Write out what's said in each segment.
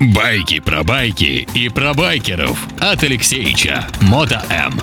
Байки про байки и про байкеров от Алексеича Мото М.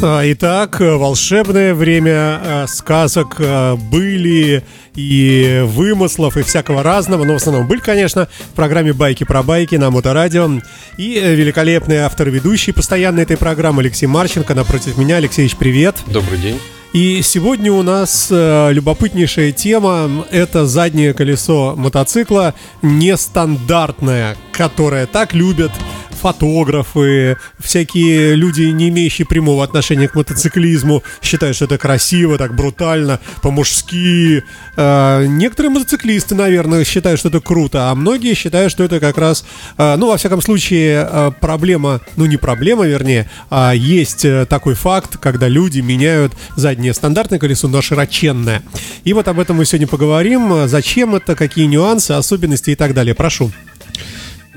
А, Итак, волшебное время а, сказок а, были и вымыслов, и всякого разного, но в основном были, конечно, в программе «Байки про байки» на Моторадио. И э, великолепный автор-ведущий постоянно этой программы Алексей Марченко напротив меня. Алексеевич, привет. Добрый день. И сегодня у нас э, любопытнейшая тема – это заднее колесо мотоцикла нестандартное, которое так любят фотографы, всякие люди, не имеющие прямого отношения к мотоциклизму, считают, что это красиво, так брутально, по-мужски. Э, некоторые мотоциклисты, наверное, считают, что это круто, а многие считают, что это как раз, э, ну, во всяком случае, э, проблема, ну, не проблема, вернее, а есть э, такой факт, когда люди меняют заднее стандартное колесо на широченное. И вот об этом мы сегодня поговорим. Зачем это, какие нюансы, особенности и так далее. Прошу.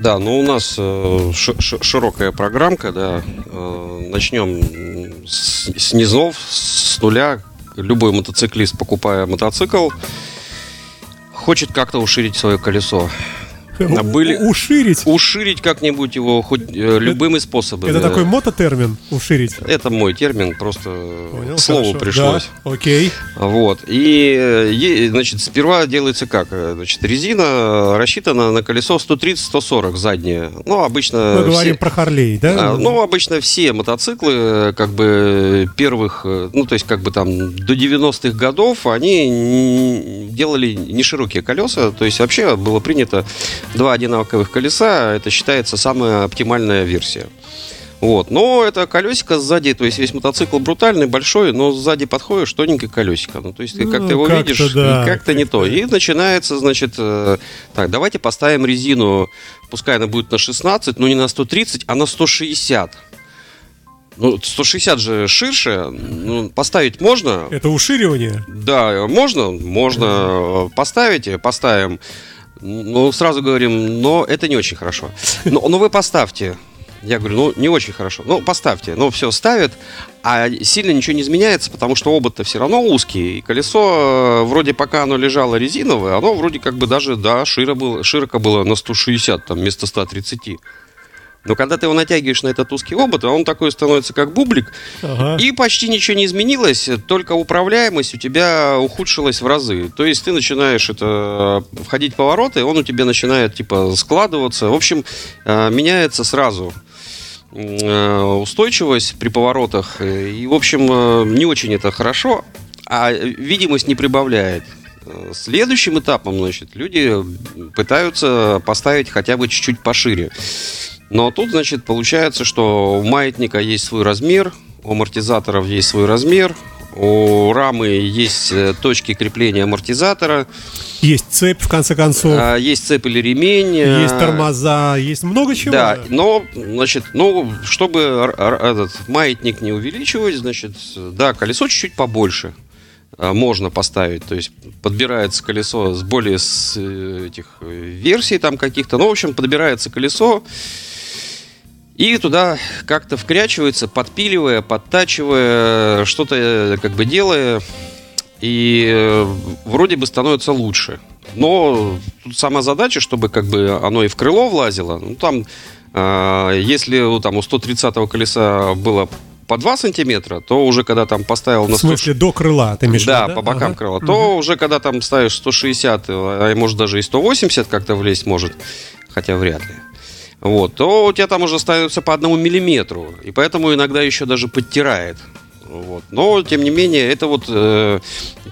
Да, ну у нас э, широкая программка, да. Э, начнем с, с низов, с нуля. Любой мотоциклист, покупая мотоцикл, хочет как-то уширить свое колесо. А были- Уширить. Уширить как-нибудь его хоть э, любыми способами. Это такой мототермин, уширить. Это мой термин, просто Понял, к слову хорошо. пришлось. Да, окей. Вот. И, э, значит, сперва делается как? Э, Значит, резина рассчитана на колесо 130-140 заднее. Ну, обычно... Мы говорим все- про Харлей, да? А, Ну, обычно все мотоциклы, э, как бы, первых, ну, то есть, как бы там, до 90-х годов, они делали не широкие колеса, то есть, вообще было принято два одинаковых колеса, это считается самая оптимальная версия. Вот. Но это колесико сзади, то есть весь мотоцикл брутальный, большой, но сзади подходишь, тоненькое колесико. Ну, то есть ты Ну, как-то его как-то видишь, да, и как-то не то. И начинается, значит, э, так, давайте поставим резину, пускай она будет на 16, но не на 130, а на 160. Ну, 160 же ширше, ну, поставить можно? Это уширивание? Да, можно, можно э, поставить, поставим. Ну, сразу говорим, но это не очень хорошо. Но, но вы поставьте. Я говорю, ну, не очень хорошо. Ну, поставьте. Ну, все ставят, а сильно ничего не изменяется, потому что обод-то все равно узкий. И колесо, э, вроде пока оно лежало резиновое, оно вроде как бы даже, да, широ было, широко было на 160, там, вместо 130. Но когда ты его натягиваешь на этот узкий обод, он такой становится как бублик, Ага. и почти ничего не изменилось, только управляемость у тебя ухудшилась в разы. То есть ты начинаешь это э, входить в повороты, он у тебя начинает типа складываться. В общем, э, меняется сразу э, устойчивость при поворотах. И, в общем, не очень это хорошо, а видимость не прибавляет. Следующим этапом, значит, люди пытаются поставить хотя бы чуть-чуть пошире. Но тут, значит, получается, что у маятника есть свой размер, у амортизаторов есть свой размер, у рамы есть э, точки крепления амортизатора, Есть цепь, в конце концов. а, есть цепь или ремень. э, Есть тормоза, есть много чего. Да, но, значит, ну, чтобы этот маятник не увеличивать, значит, да, колесо чуть-чуть побольше а, можно поставить. То есть подбирается колесо с более с э, этих э, версий там каких-то. Ну, в общем, подбирается колесо. И туда как-то вкрячивается, подпиливая, подтачивая, что-то э, как бы делая. И э, вроде бы становится лучше. Но тут сама задача, чтобы как бы оно и в крыло влазило. Ну, там, э, если там у 130-го колеса было по 2 сантиметра, то уже когда там поставил на В смысле, до крыла, ты имеешь да, виду, по бокам Ага. крыла, то уже когда там ставишь 160, а может даже и 180 как-то влезть может, хотя вряд ли. Вот, то у тебя там уже ставится по одному миллиметру, и поэтому иногда еще даже подтирает. Вот. Но, тем не менее, это вот э,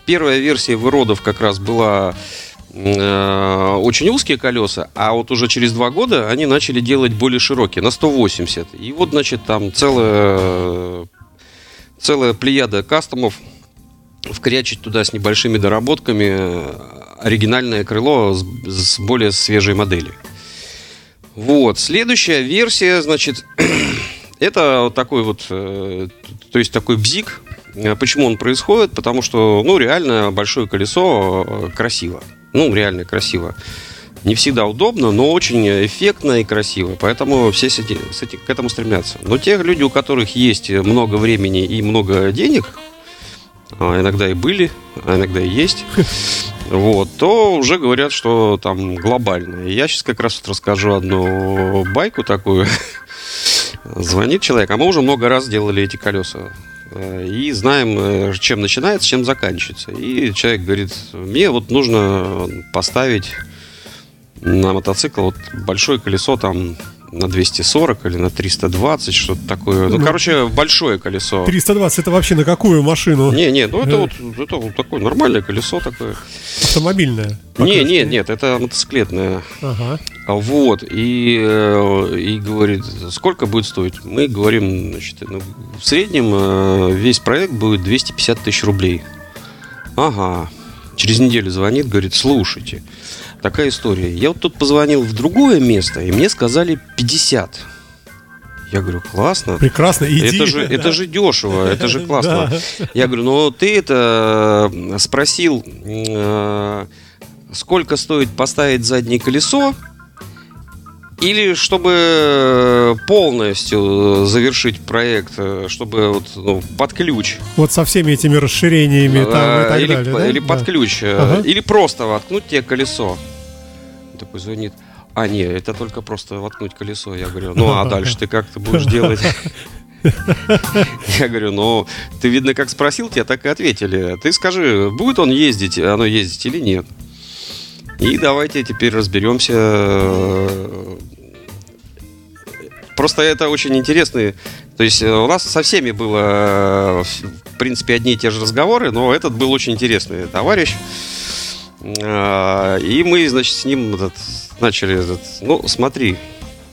первая версия выродов как раз была э, очень узкие колеса, а вот уже через два года они начали делать более широкие, на 180. И вот, значит, там целая, целая плеяда кастомов вкрячить туда с небольшими доработками э, оригинальное крыло с, с более свежей модели. Вот, следующая версия, значит, это вот такой вот, э, то есть такой бзик. Э, Почему он происходит? Потому что, ну, реально большое колесо э, красиво. Ну, реально красиво. Не всегда удобно, но очень эффектно и красиво. Поэтому все с эти- с эти- к этому стремятся. Но те люди, у которых есть много времени и много денег, а иногда и были, а иногда и есть, вот, то уже говорят, что там глобальное. Я сейчас как раз вот расскажу одну байку такую. Звонит человек, а мы уже много раз делали эти колеса. Э, и знаем, э, чем начинается, чем заканчивается. И человек говорит, мне вот нужно поставить на мотоцикл вот большое колесо там на 240 или на 320, что-то такое. Ну, ну, короче, большое колесо. 320 это вообще на какую машину? Не, не, ну это вот, это вот такое нормальное колесо такое. Автомобильное? Не, не, нет, это мотоциклетное. Ага. А вот, и, э, и говорит, сколько будет стоить? Мы говорим, значит, ну, в среднем э, весь проект будет 250 тысяч рублей. Ага. Через неделю звонит, говорит, слушайте, такая история. Я вот тут позвонил в другое место, и мне сказали 50. Я говорю, классно. Прекрасно, иди. Это же, это же дешево, это же классно. Я говорю, ну ты это э, спросил, э, сколько стоит поставить заднее колесо, или чтобы полностью завершить проект, чтобы вот, ну, под ключ. Вот со всеми этими расширениями там и так или, далее, да? Или под ключ. Ага. Или просто воткнуть тебе колесо. такой звонит. А, нет, это только просто воткнуть колесо. Я говорю, ну а дальше ты как ты будешь делать? Я говорю, ну, ты, видно, как спросил, тебе так и ответили. Ты скажи, будет он ездить, оно ездить или нет? И давайте теперь разберемся. Просто это очень интересно. То есть э, у нас со всеми было, в принципе, одни и те же разговоры, но этот был очень интересный товарищ. А, и мы, значит, с ним этот, начали, этот, ну, смотри,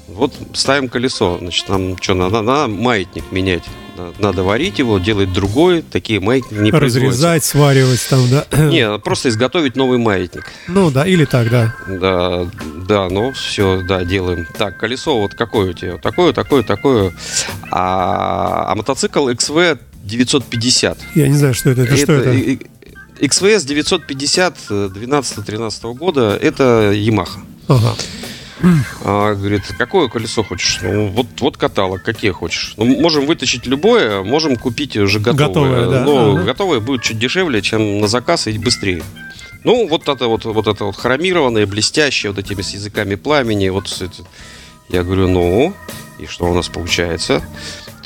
вот ставим колесо, значит, нам что, надо, надо маятник менять. Надо варить его, делать другой, такие маятники не Разрезать, сваривать там, да? Не, просто изготовить новый маятник. Ну да, или так, да. Да, да, ну все, да, делаем. Так, колесо вот какое у тебя? Такое, такое, такое. А, а мотоцикл XV 950. Я не знаю, что это. Это, это что это? XVS 950 12-13 года это Yamaha. Ага. А, говорит, какое колесо хочешь? Ну, вот, вот каталог, какие хочешь. Ну, можем вытащить любое, можем купить уже готовое. готовое да. Но ага. готовое будет чуть дешевле, чем на заказ и быстрее. Ну, вот это вот, вот это вот хромированное, блестящее, вот этими с языками пламени. Вот это. Я говорю, ну, и что у нас получается?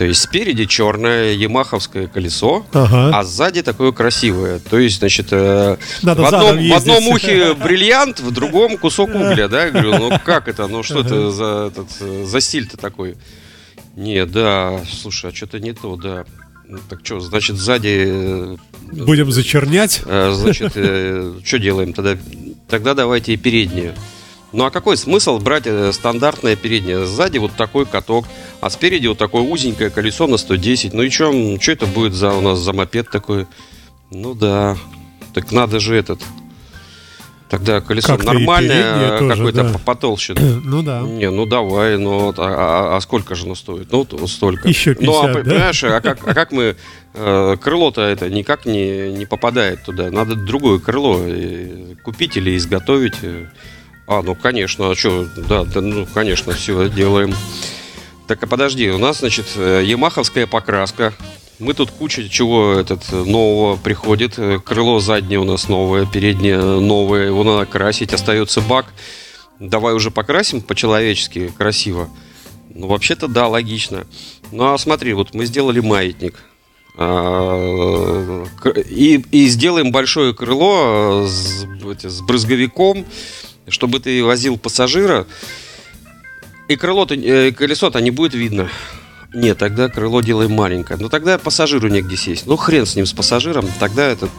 То есть спереди черное ямаховское колесо, ага. а сзади такое красивое. То есть, значит, э, Надо в, одном, в одном ухе бриллиант, в другом кусок угля, да? Я говорю, ну как это? Ну что ага. это за, этот, за стиль-то такой? Не, да, слушай, а что-то не то, да. Ну, так что, значит, сзади... Э, Будем зачернять? Э, значит, э, что делаем тогда? Тогда давайте и переднюю. Ну а какой смысл брать э, стандартное переднее? Сзади вот такой каток, а спереди вот такое узенькое колесо на 110. Ну и что это будет за у нас за мопед такой? Ну да, так надо же этот. Тогда колесо как нормальное, какое-то да. потолще. Ну да. Не, ну давай, ну а, а, а сколько же оно стоит? Ну, столько. Еще 50, Ну, а, да? понимаешь, а как, а как мы... Э, крыло-то это никак не, не попадает туда. Надо другое крыло купить или изготовить. А, ну конечно, а что, да, да, ну конечно, все делаем. Так, а подожди, у нас, значит, э, ямаховская покраска. Мы тут куча чего этот нового приходит. Э, крыло заднее у нас новое, переднее новое. Его надо красить. Остается бак. Давай уже покрасим по-человечески, красиво. Ну, вообще-то, да, логично. Ну, а смотри, вот мы сделали маятник. А, и, и сделаем большое крыло с, с брызговиком чтобы ты возил пассажира, и крыло-то, э, колесо-то не будет видно. Нет, тогда крыло делаем маленькое. Но тогда пассажиру негде сесть. Ну, хрен с ним, с пассажиром. Тогда это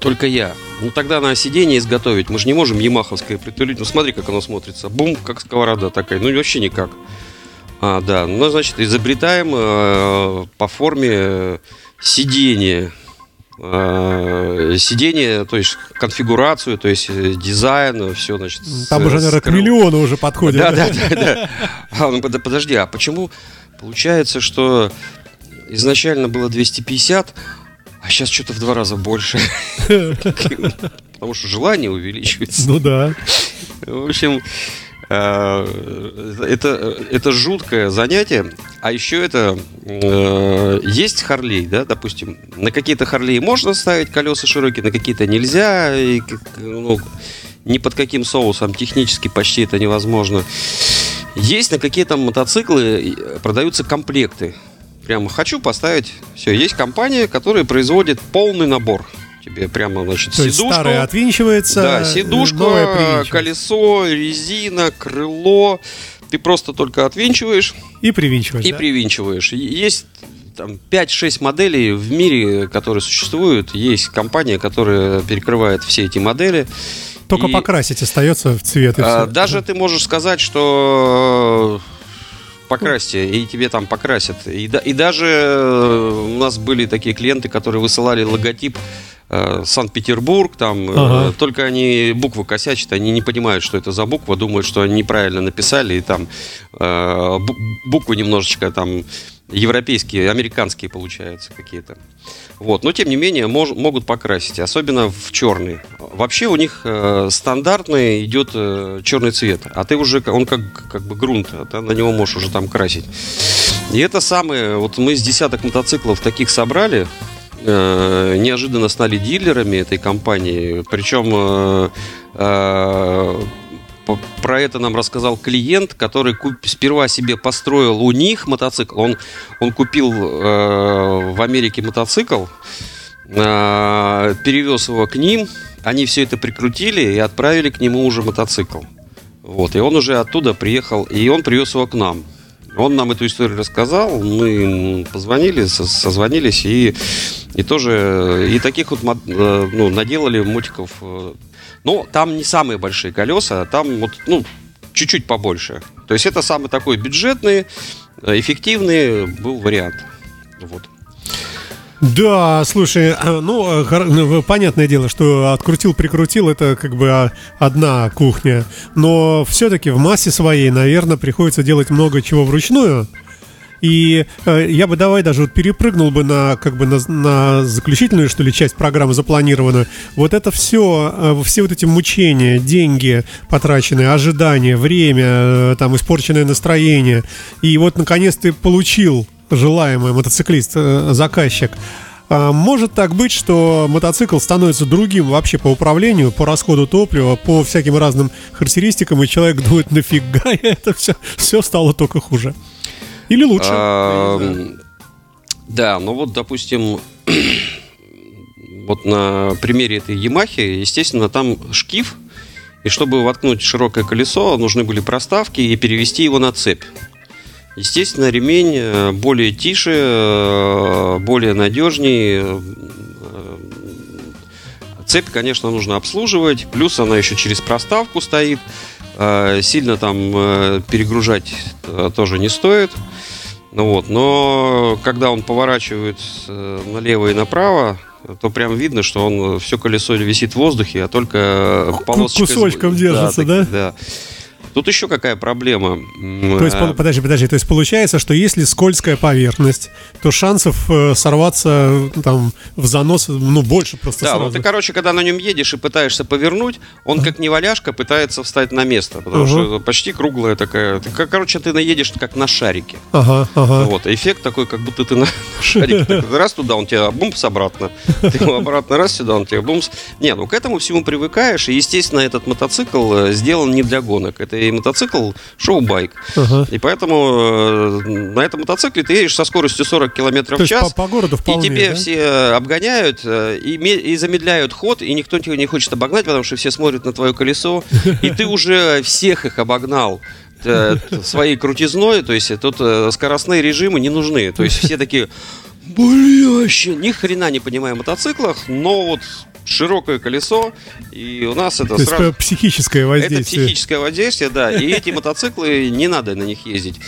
только я. Ну, тогда на сиденье изготовить. Мы же не можем ямаховское притулить. Ну, смотри, как оно смотрится. Бум, как сковорода такая. Ну, вообще никак. А, да. Ну, значит, изобретаем э, по форме э, сиденье сиденье, то есть конфигурацию, то есть э, дизайн, все, значит. Там с, уже, наверное, к миллиону уже подходит. Да, да, да. да. А, ну, подожди, а почему получается, что изначально было 250, а сейчас что-то в два раза больше? Потому что желание увеличивается. Ну да. В общем, Э, это, это жуткое занятие. А еще это э, есть Харлей, да, допустим. На какие-то Харлей можно ставить колеса широкие, на какие-то нельзя. И, ну, ни под каким соусом технически почти это невозможно. Есть на какие-то мотоциклы продаются комплекты. Прямо хочу поставить. Все, есть компания, которая производит полный набор. Тебе прямо, значит, То сидушку. старое отвинчивается. Да, сидушка, колесо, резина, крыло. Ты просто только отвинчиваешь. И привинчиваешь. И да? привинчиваешь. Есть там 5-6 моделей в мире, которые существуют. Есть компания, которая перекрывает все эти модели. Только и, покрасить остается в цвет. И а, все. Даже ты можешь сказать, что покрасьте, и тебе там покрасят. И, и даже э, у нас были такие клиенты, которые высылали логотип э, Санкт-Петербург, там, э, ага. только они буквы косячат, они не понимают, что это за буква, думают, что они неправильно написали, и там буквы немножечко там европейские, американские получаются какие-то. Вот. Но, тем не менее, мож, могут покрасить, особенно в черный. Вообще у них э, стандартный идет э, черный цвет, а ты уже, он как, как бы грунт, а ты на него можешь уже там красить. И это самое, вот мы с десяток мотоциклов таких собрали, э, неожиданно стали дилерами этой компании, причем э, э, про это нам рассказал клиент, который сперва себе построил у них мотоцикл. Он, он купил э, в Америке мотоцикл, э, перевез его к ним, они все это прикрутили и отправили к нему уже мотоцикл. Вот, и он уже оттуда приехал, и он привез его к нам. Он нам эту историю рассказал, мы позвонили, созвонились и, и тоже и таких вот э, ну, наделали мотиков э, но там не самые большие колеса, а там вот, ну, чуть-чуть побольше. То есть это самый такой бюджетный, э, эффективный был вариант. Вот. Да, слушай, а, ну, ну, понятное дело, что открутил-прикрутил это как бы одна кухня, но все-таки в массе своей, наверное, приходится делать много чего вручную. И э, я бы давай даже вот перепрыгнул бы на как бы на, на заключительную, что ли, часть программы запланированную. Вот это все, э, все вот эти мучения, деньги потраченные, ожидания, время, э, там испорченное настроение. И вот наконец ты получил желаемый мотоциклист, э, заказчик. А может так быть, что мотоцикл становится другим вообще по управлению, по расходу топлива, по всяким разным характеристикам, и человек думает, нафига это все, все стало только хуже. Или лучше. А, да, ну вот, допустим, вот на примере этой Ямахи, естественно, там шкив, и чтобы воткнуть широкое колесо, нужны были проставки и перевести его на цепь. Естественно, ремень э, более тише, э, более надежнее. Э, цепь, конечно, нужно обслуживать, плюс она еще через проставку стоит. Сильно там перегружать тоже не стоит. Ну вот, но когда он поворачивает э, налево и направо, то прям видно, что он все колесо висит в воздухе, а только полосочка... Кусочком держится, да? Да. да. Тут еще какая проблема. То есть, э, подожди, подожди, то есть получается, что если скользкая поверхность, то шансов э, сорваться там в занос, ну, больше просто Да, сразу. ну ты, короче, когда на нем едешь и пытаешься повернуть, он как неваляшка пытается встать на место, потому ага. что почти круглая такая. Ты, короче, ты наедешь как на шарике. Ага, ага. Вот, эффект такой, как будто ты на шарике. Раз туда, он тебе бумс обратно. Ты обратно раз сюда, он тебе бумс. Не, ну к этому всему привыкаешь, и, естественно, этот мотоцикл э, сделан не для гонок. Это и мотоцикл шоу-байк. Ага. И поэтому э, на этом мотоцикле ты едешь со скоростью 40 км в час. По, по городу вполне, И тебе да? все обгоняют э, и, и замедляют ход, и никто тебя не хочет обогнать, потому что все смотрят на твое колесо, и ты уже всех их обогнал э, своей крутизной, то есть тут скоростные режимы не нужны. То есть все такие, бля, ни хрена не понимаю в мотоциклах, но вот широкое колесо, и у нас это То сразу... Это психическое воздействие. Это психическое воздействие, да. И эти мотоциклы, не надо на них ездить.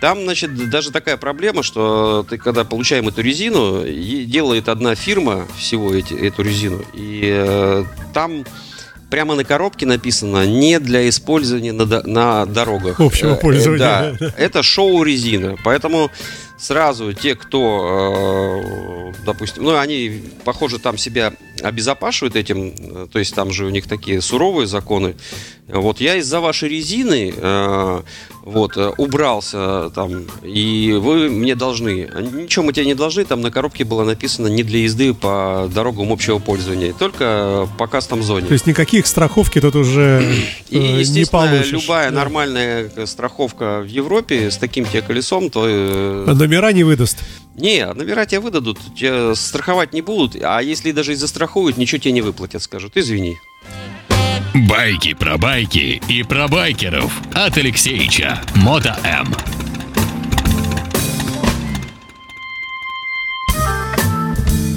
Там, значит, даже такая проблема, что ты, когда получаем эту резину, делает одна фирма всего эти, эту резину, и э, там прямо на коробке написано не для использования на, на дорогах. Общего э, пользования. Да, это шоу-резина. Поэтому сразу те, кто, э, допустим, ну, они, похоже, там себя обезопашивают этим, э, то есть там же у них такие суровые законы. Вот я из-за вашей резины э, вот, э, убрался там, и вы мне должны. Ничего мы тебе не должны, там на коробке было написано не для езды по дорогам общего пользования, только по кастом зоне. То есть никаких страховки тут уже И, э, не получишь. любая Да. нормальная страховка в Европе с таким тебе колесом, то... э, А Номера не выдаст. Не, номера тебе выдадут, тебя страховать не будут, а если даже и застрахуют, ничего тебе не выплатят, скажут, извини. Байки про байки и про байкеров от Алексеича. Мото М.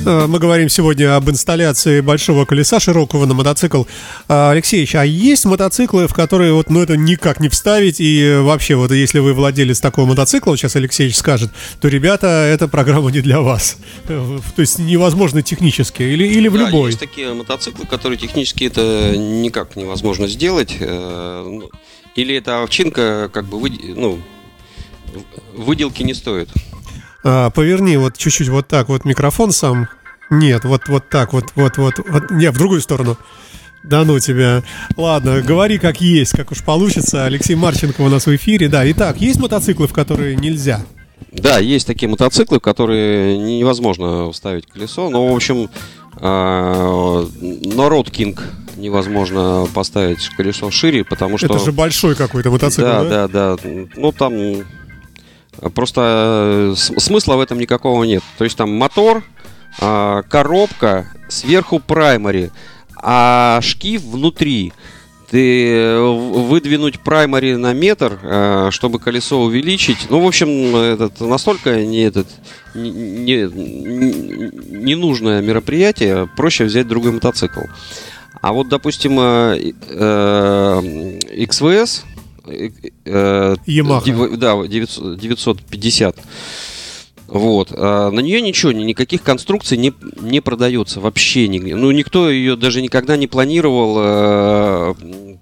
Мы говорим сегодня об инсталляции большого колеса широкого на мотоцикл. А, Алексеевич, а есть мотоциклы, в которые вот, ну, это никак не вставить, и э, вообще, вот если вы владелец такого мотоцикла, вот сейчас Алексеевич скажет, то, ребята, эта программа не для вас. Э, То есть невозможно технически, или, или в Да, любой. есть такие мотоциклы, которые технически это никак невозможно сделать. э, ну, Или эта овчинка, как бы, выд- ну, выделки не стоит. А, поверни вот чуть-чуть вот так вот микрофон сам. Нет, вот, вот так вот, вот, вот, вот. Не, в другую сторону. Да ну тебя. Ладно, говори как есть, как уж получится. Алексей Марченко у нас в эфире. Да, итак, есть мотоциклы, в которые нельзя? Да, есть такие мотоциклы, в которые невозможно вставить колесо. Но, в общем, а, на Road King невозможно поставить колесо шире, потому что... Это же большой какой-то мотоцикл, да? да, да, да. Ну, там просто э, смысла в этом никакого нет. То есть там мотор, а, коробка, сверху праймари, а шкив внутри. Ты э, выдвинуть праймари на метр, э, чтобы колесо увеличить. Ну, в общем, этот настолько не этот не, не- ненужное мероприятие, проще взять другой мотоцикл. А вот, допустим, XVS, э, э, Yamaha. да, 900 950. Вот. а на нее ничего, ни- никаких конструкций не, не продается вообще нигде. Ну, никто ее даже никогда не планировал.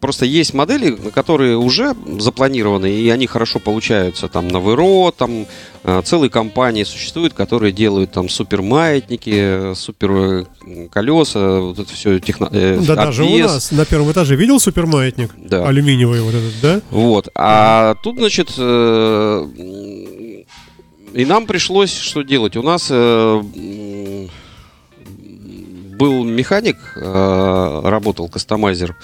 Просто есть модели, которые уже запланированы, и они хорошо получаются. Там на ВРО, там э, целые компании существуют, которые делают там супер маятники, супер э, колеса, вот это все техно... э, Да даже у нас на первом этаже видел супермаятник? Да. Алюминиевый вот этот, да? Вот. А тут, значит, и нам пришлось что делать? У нас был механик, работал кастомайзер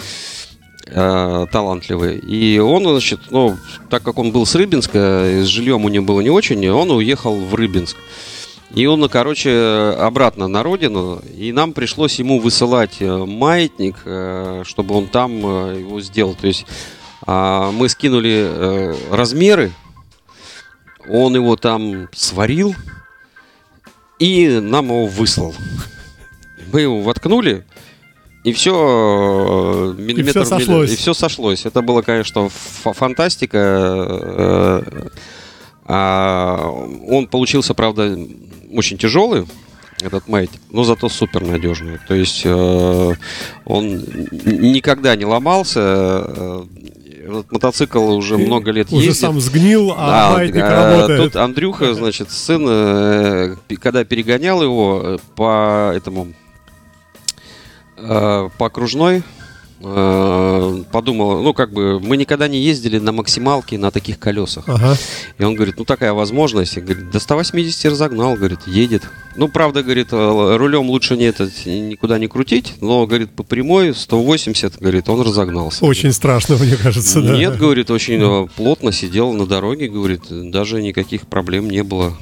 э, талантливый. И он, значит, ну, так как он был с Рыбинска, с жильем у него было не очень, он уехал в Рыбинск. И он, короче, обратно на родину, и нам пришлось ему высылать э, маятник, э, чтобы он там его сделал. То есть а, мы скинули размеры, он его там сварил и нам его выслал. Мы его воткнули, и все миллиметр в всё милли- сошлось. И все сошлось. Это было, конечно, фа- фантастика. э, а, Он получился, правда, очень тяжелый, этот маятник, но зато супер надежный. То есть э, он никогда не ломался. э, Этот мотоцикл уже много лет Уже ездит. сам сгнил, а Да, маятник а, работает. Тут Андрюха, значит, сын, э, когда перегонял его э, по этому э, по окружной, э, подумал, ну как бы мы никогда не ездили на максималке на таких колесах. Ага. И он говорит, ну такая возможность. И говорит, до 180 разогнал, говорит, едет. Ну, правда, говорит, э, рулем лучше не этот, никуда не крутить, но, говорит, по прямой 180, говорит, он разогнался. Очень страшно, мне кажется, да. Нет, говорит, очень э, плотно сидел на дороге, говорит, даже никаких проблем не было.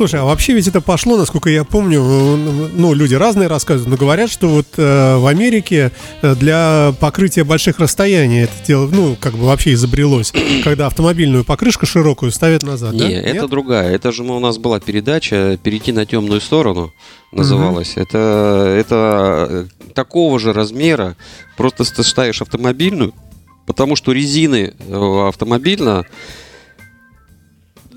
Слушай, а вообще ведь это пошло, насколько я помню, ну, люди разные рассказывают, но говорят, что вот э, в Америке э, для покрытия больших расстояний это дело, ну, как бы вообще изобрелось, когда автомобильную покрышку широкую ставят назад, да? Не, это Нет? другая. Это же мы, у нас была передача «Перейти на темную сторону» называлась. Это, это э, такого же размера, просто ты ставишь автомобильную, потому что резины э, автомобильно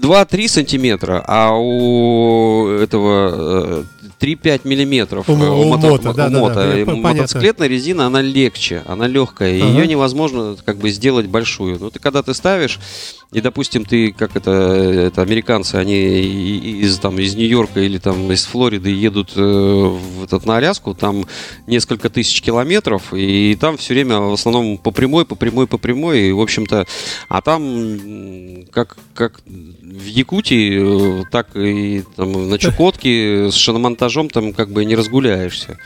2-3 сантиметра, а у этого э, 3-5 миллиметров У э, мо- у мото, да, да, да, мота. я И по- понятно. Мотоциклетная резина, она легче, она легкая, Ага. ее невозможно как бы сделать большую. Ну, ты когда ты ставишь, и, допустим, ты, как это, это американцы, они из, там, из Нью-Йорка или там из Флориды едут э, в этот, на Аляску, там несколько тысяч километров, и там все время в основном по прямой, по прямой, по прямой, и, в общем-то, а там, как, как в Якутии, э, так и там, на Чукотке с шиномонтажом там как бы не разгуляешься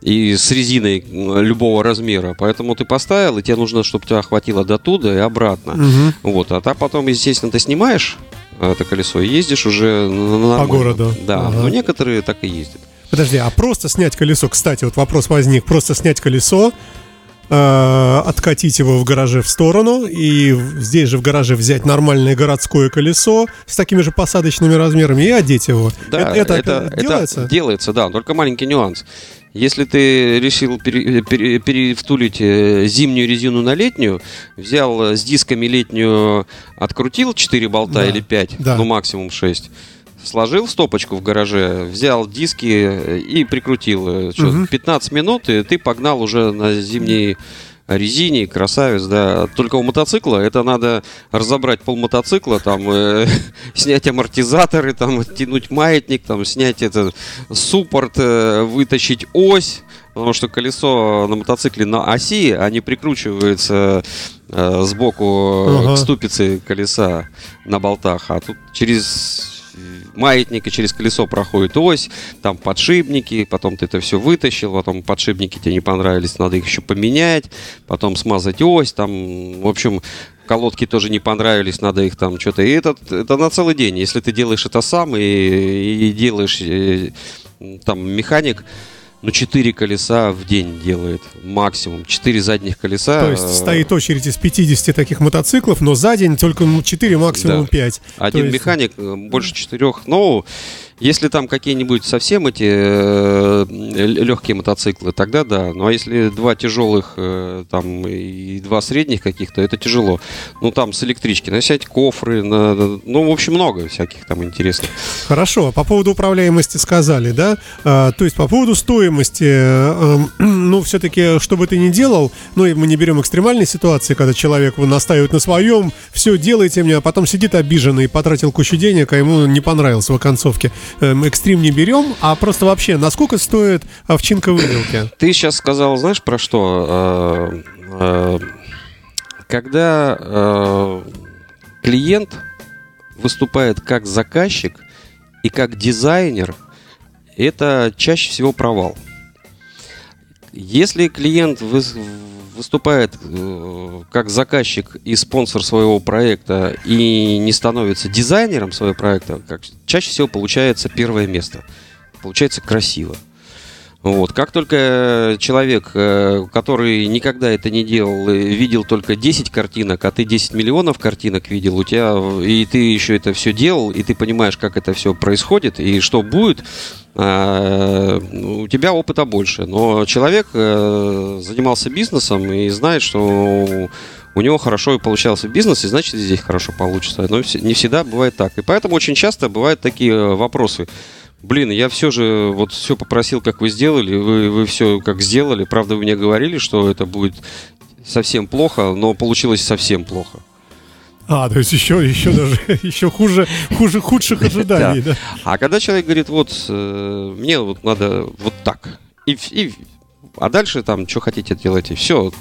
и с резиной любого размера. Поэтому ты поставил, и тебе нужно, чтобы тебя хватило до туда и обратно. Угу. Вот. А так потом, естественно, ты снимаешь это колесо и ездишь уже на По городу. Да, ага. но некоторые так и ездят. Подожди, а просто снять колесо, кстати, вот вопрос возник, просто снять колесо, э, откатить его в гараже в сторону и здесь же в гараже взять нормальное городское колесо с такими же посадочными размерами и одеть его. Да, это, это делается? Это делается, да, только маленький нюанс. Если ты решил пере, пере, перевтулить э, зимнюю резину на летнюю, взял э, с дисками летнюю, открутил 4 болта Да, или 5, да. ну максимум 6, сложил стопочку в гараже, взял диски э, и прикрутил. Что, Мгм. 15 минут, и ты погнал уже на зимней резине, красавец, да. Только у мотоцикла это надо разобрать пол мотоцикла, там э, снять амортизаторы, там оттянуть маятник, там снять этот суппорт, э, вытащить ось, потому что колесо на мотоцикле на оси, они прикручиваются э, сбоку Ага. к ступице колеса на болтах, а тут через маятник и через колесо проходит ось, там подшипники, потом ты это все вытащил, потом подшипники тебе не понравились, надо их еще поменять, потом смазать ось, там, в общем, колодки тоже не понравились, надо их там что-то. И это, это на целый день. Если ты делаешь это сам и, и делаешь э, там механик, ну, 4 колеса в день делает максимум. 4 задних колеса. То есть э, стоит очередь из 50 таких мотоциклов, но за день только ну, 4, максимум Да. 5. Один То есть- механик, э, больше четырех. Ну, если там какие-нибудь совсем эти э, легкие мотоциклы, тогда да. Ну, а если два тяжелых э, там и два средних каких-то, это тяжело. Ну, там с электрички носять кофры, на, ну, в общем, много всяких там интересных. Хорошо, по поводу управляемости сказали, да? А, то есть по поводу стоимости, э, ну, все-таки, что бы ты ни делал, ну, и мы не берем экстремальные ситуации, когда человек настаивает на своем, все, делайте мне, а потом сидит обиженный, потратил кучу денег, а ему не понравилось в оконцовке. Эм, экстрим не берем, а просто вообще, насколько стоит овчинка выделки? Ты сейчас сказал, знаешь, про что? Э, э, Когда э, клиент выступает как заказчик и как дизайнер, это чаще всего провал. Если клиент выступает э, как заказчик и спонсор своего проекта и не становится дизайнером своего проекта, как, чаще всего получается первое место. Получается красиво. Вот. Как только человек, э, который никогда это не делал, э, видел только 10 картинок, а ты 10 миллионов картинок видел, у тебя, и ты еще это все делал, и ты понимаешь, как это все происходит, и что будет, э, у тебя опыта больше. Но человек э, занимался бизнесом и знает, что у него хорошо получался бизнес, и значит здесь хорошо получится. Но не всегда бывает так. И поэтому очень часто бывают такие э, вопросы. Блин, я все же вот все попросил, как вы сделали, вы, вы все как сделали. Правда, вы мне говорили, что это будет совсем плохо, но получилось совсем плохо. А, то есть еще, еще даже, еще хуже, хуже худших ожиданий, да? А когда человек говорит, вот э, мне вот надо вот так, и, и а дальше там что хотите делайте, все.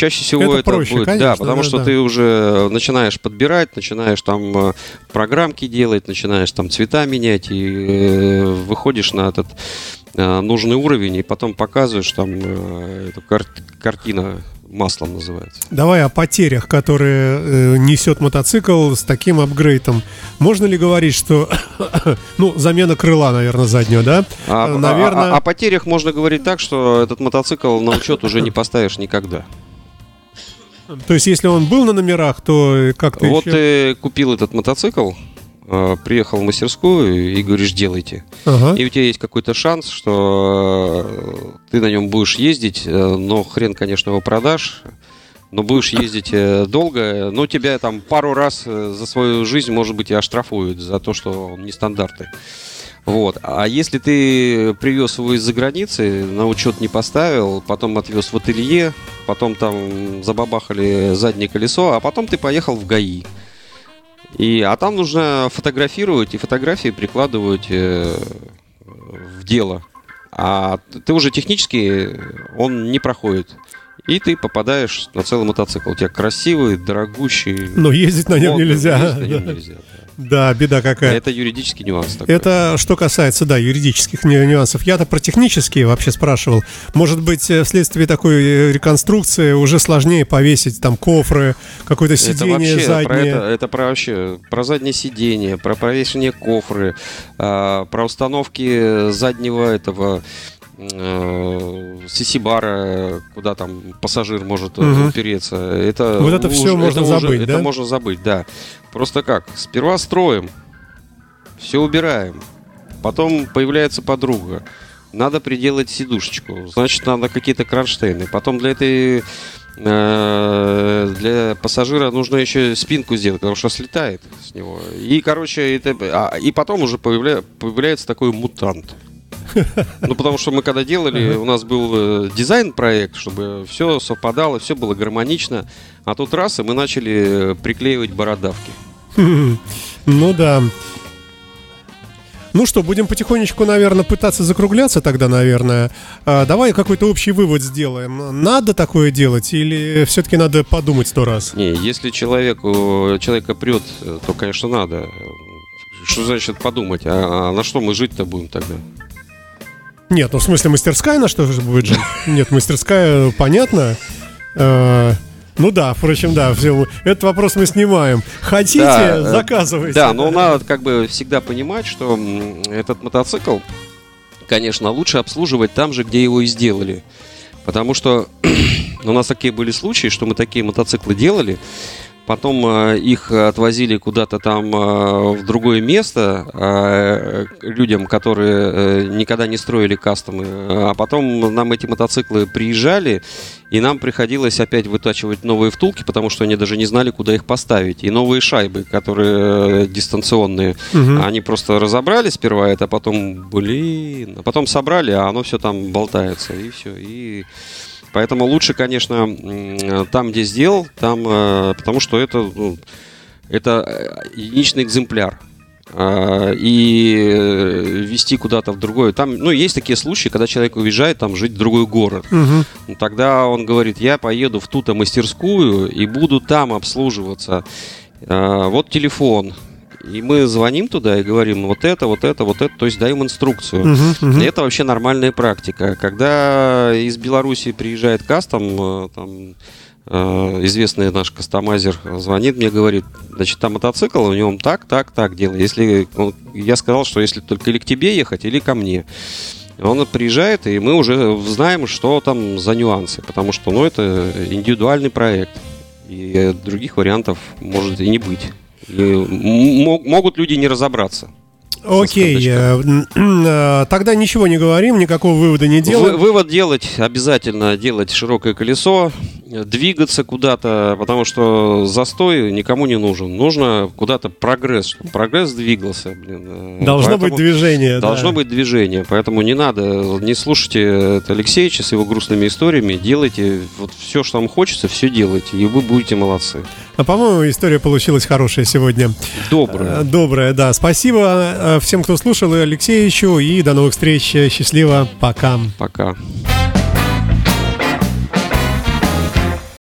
Чаще всего Это это, проще, будет, конечно, да, потому да, что да. ты уже начинаешь подбирать, начинаешь там э, программки делать, начинаешь там цвета менять и э, выходишь на этот э, нужный уровень и потом показываешь там э, эту кар- картина маслом называется. Давай о потерях, которые э, несет мотоцикл с таким апгрейдом. Можно ли говорить, что, ну, замена крыла, наверное, заднего, да? А, Э, а- наверное- а- о потерях можно говорить так, что этот мотоцикл на учет уже не поставишь никогда. То есть, если он был на номерах, то как-то Вот еще... ты купил этот мотоцикл, э, приехал в мастерскую и говоришь, делайте. Ага. И у тебя есть какой-то шанс, что э, ты на нем будешь ездить, э, но хрен, конечно, его продашь. Но будешь ездить долго, но тебя там пару раз за свою жизнь, может быть, и оштрафуют за то, что он нестандартный. Вот. А если ты привез его из-за границы, на учет не поставил, потом отвез в ателье, потом там забабахали заднее колесо, а потом ты поехал в ГАИ. И, а там нужно фотографировать и фотографии прикладывать э, в дело. А ты уже технически он не проходит. И ты попадаешь на целый мотоцикл. У тебя красивый, дорогущий. Но ездить на нем нельзя. ездить на нем нельзя. да. Да, беда какая. Это юридический нюанс такой. Это что касается, да, юридических ню- нюансов. Я-то про технические вообще спрашивал. Может быть, э, вследствие такой э, реконструкции уже сложнее повесить там кофры, какое-то Это сиденье вообще про заднее. это, это про вообще про заднее сиденье, про повешение кофры, а, про установки заднего этого э, сисибара, куда там пассажир может э, Мгм. упереться. Это Вот это всё можно уже- забыть, Это да? можно забыть, да. Просто как? Сперва строим, все убираем, потом появляется подруга. Надо приделать сидушечку, значит, надо какие-то кронштейны. Потом для этой э, для пассажира нужно еще спинку сделать, потому что слетает с него. И, короче, это, а, и потом уже появля- появляется такой мутант. Ну, потому что мы когда делали, у нас был э, дизайн-проект, чтобы все совпадало, все было гармонично. А тут раз, и мы начали э, приклеивать бородавки. Ну да. Ну что, будем потихонечку, наверное, пытаться закругляться тогда, наверное. А, давай какой-то общий вывод сделаем. Надо такое делать или все-таки надо подумать сто раз? Не, если человеку, человека прет, то, конечно, надо. Что значит подумать? А, а на что мы жить-то будем тогда? Нет, ну в смысле мастерская на что же будет жить? Нет, мастерская, понятно. Э, Ну да, впрочем, да, все, этот вопрос мы снимаем. Хотите, Да, э, заказывайте. Да, но надо как бы всегда понимать, что этот мотоцикл, конечно, лучше обслуживать там же, где его и сделали. Потому что у нас такие были случаи, что мы такие мотоциклы делали, потом э, их отвозили куда-то там э, в другое место э, людям, которые никогда не строили кастомы, а потом нам эти мотоциклы приезжали, и нам приходилось опять вытачивать новые втулки, потому что они даже не знали, куда их поставить. И новые шайбы, которые дистанционные, Мгм. они просто разобрали сперва это, а потом, блин, а потом собрали, а оно все там болтается, и все. И поэтому лучше, конечно, м, там, где сделал, там, э, потому что это, ну, это э, единичный экземпляр. А, И э, вести куда-то в другое. Там, ну, есть такие случаи, когда человек уезжает там жить в другой город. Ну, Тогда он говорит, я поеду в ту-то мастерскую и буду там обслуживаться. А, Вот телефон. И мы звоним туда и говорим, вот это, вот это, вот это, то есть даем инструкцию. Мгм, мгм. И Это вообще нормальная практика. Когда из Беларуси приезжает кастом, э, там, э, известный наш кастомайзер звонит мне, говорит, значит, там мотоцикл, у него так, так, так делай. Если он- я сказал, что если только или к тебе ехать, или ко мне. Он приезжает, и мы уже знаем, что там за нюансы, потому что, ну, это индивидуальный проект, и других вариантов может и не быть. Мо- могут люди не разобраться. Окей, э, э, тогда ничего не говорим, никакого вывода не Вы- делаем. вывод делать обязательно делать широкое колесо, э, двигаться куда-то, потому что застой никому не нужен. Нужно куда-то прогресс, чтобы прогресс двигался. Блин. Э, Должно поэтому быть движение. да. Должно быть движение, поэтому не надо, не слушайте Алексеевича с его грустными историями, делайте вот все, что вам хочется, все делайте, и вы будете молодцы. А по-моему, история получилась хорошая сегодня. Э, Доброе. Добрая, да. Спасибо э, всем, кто слушал, и Алексеевичу, и до новых встреч. Счастливо, пока. Пока.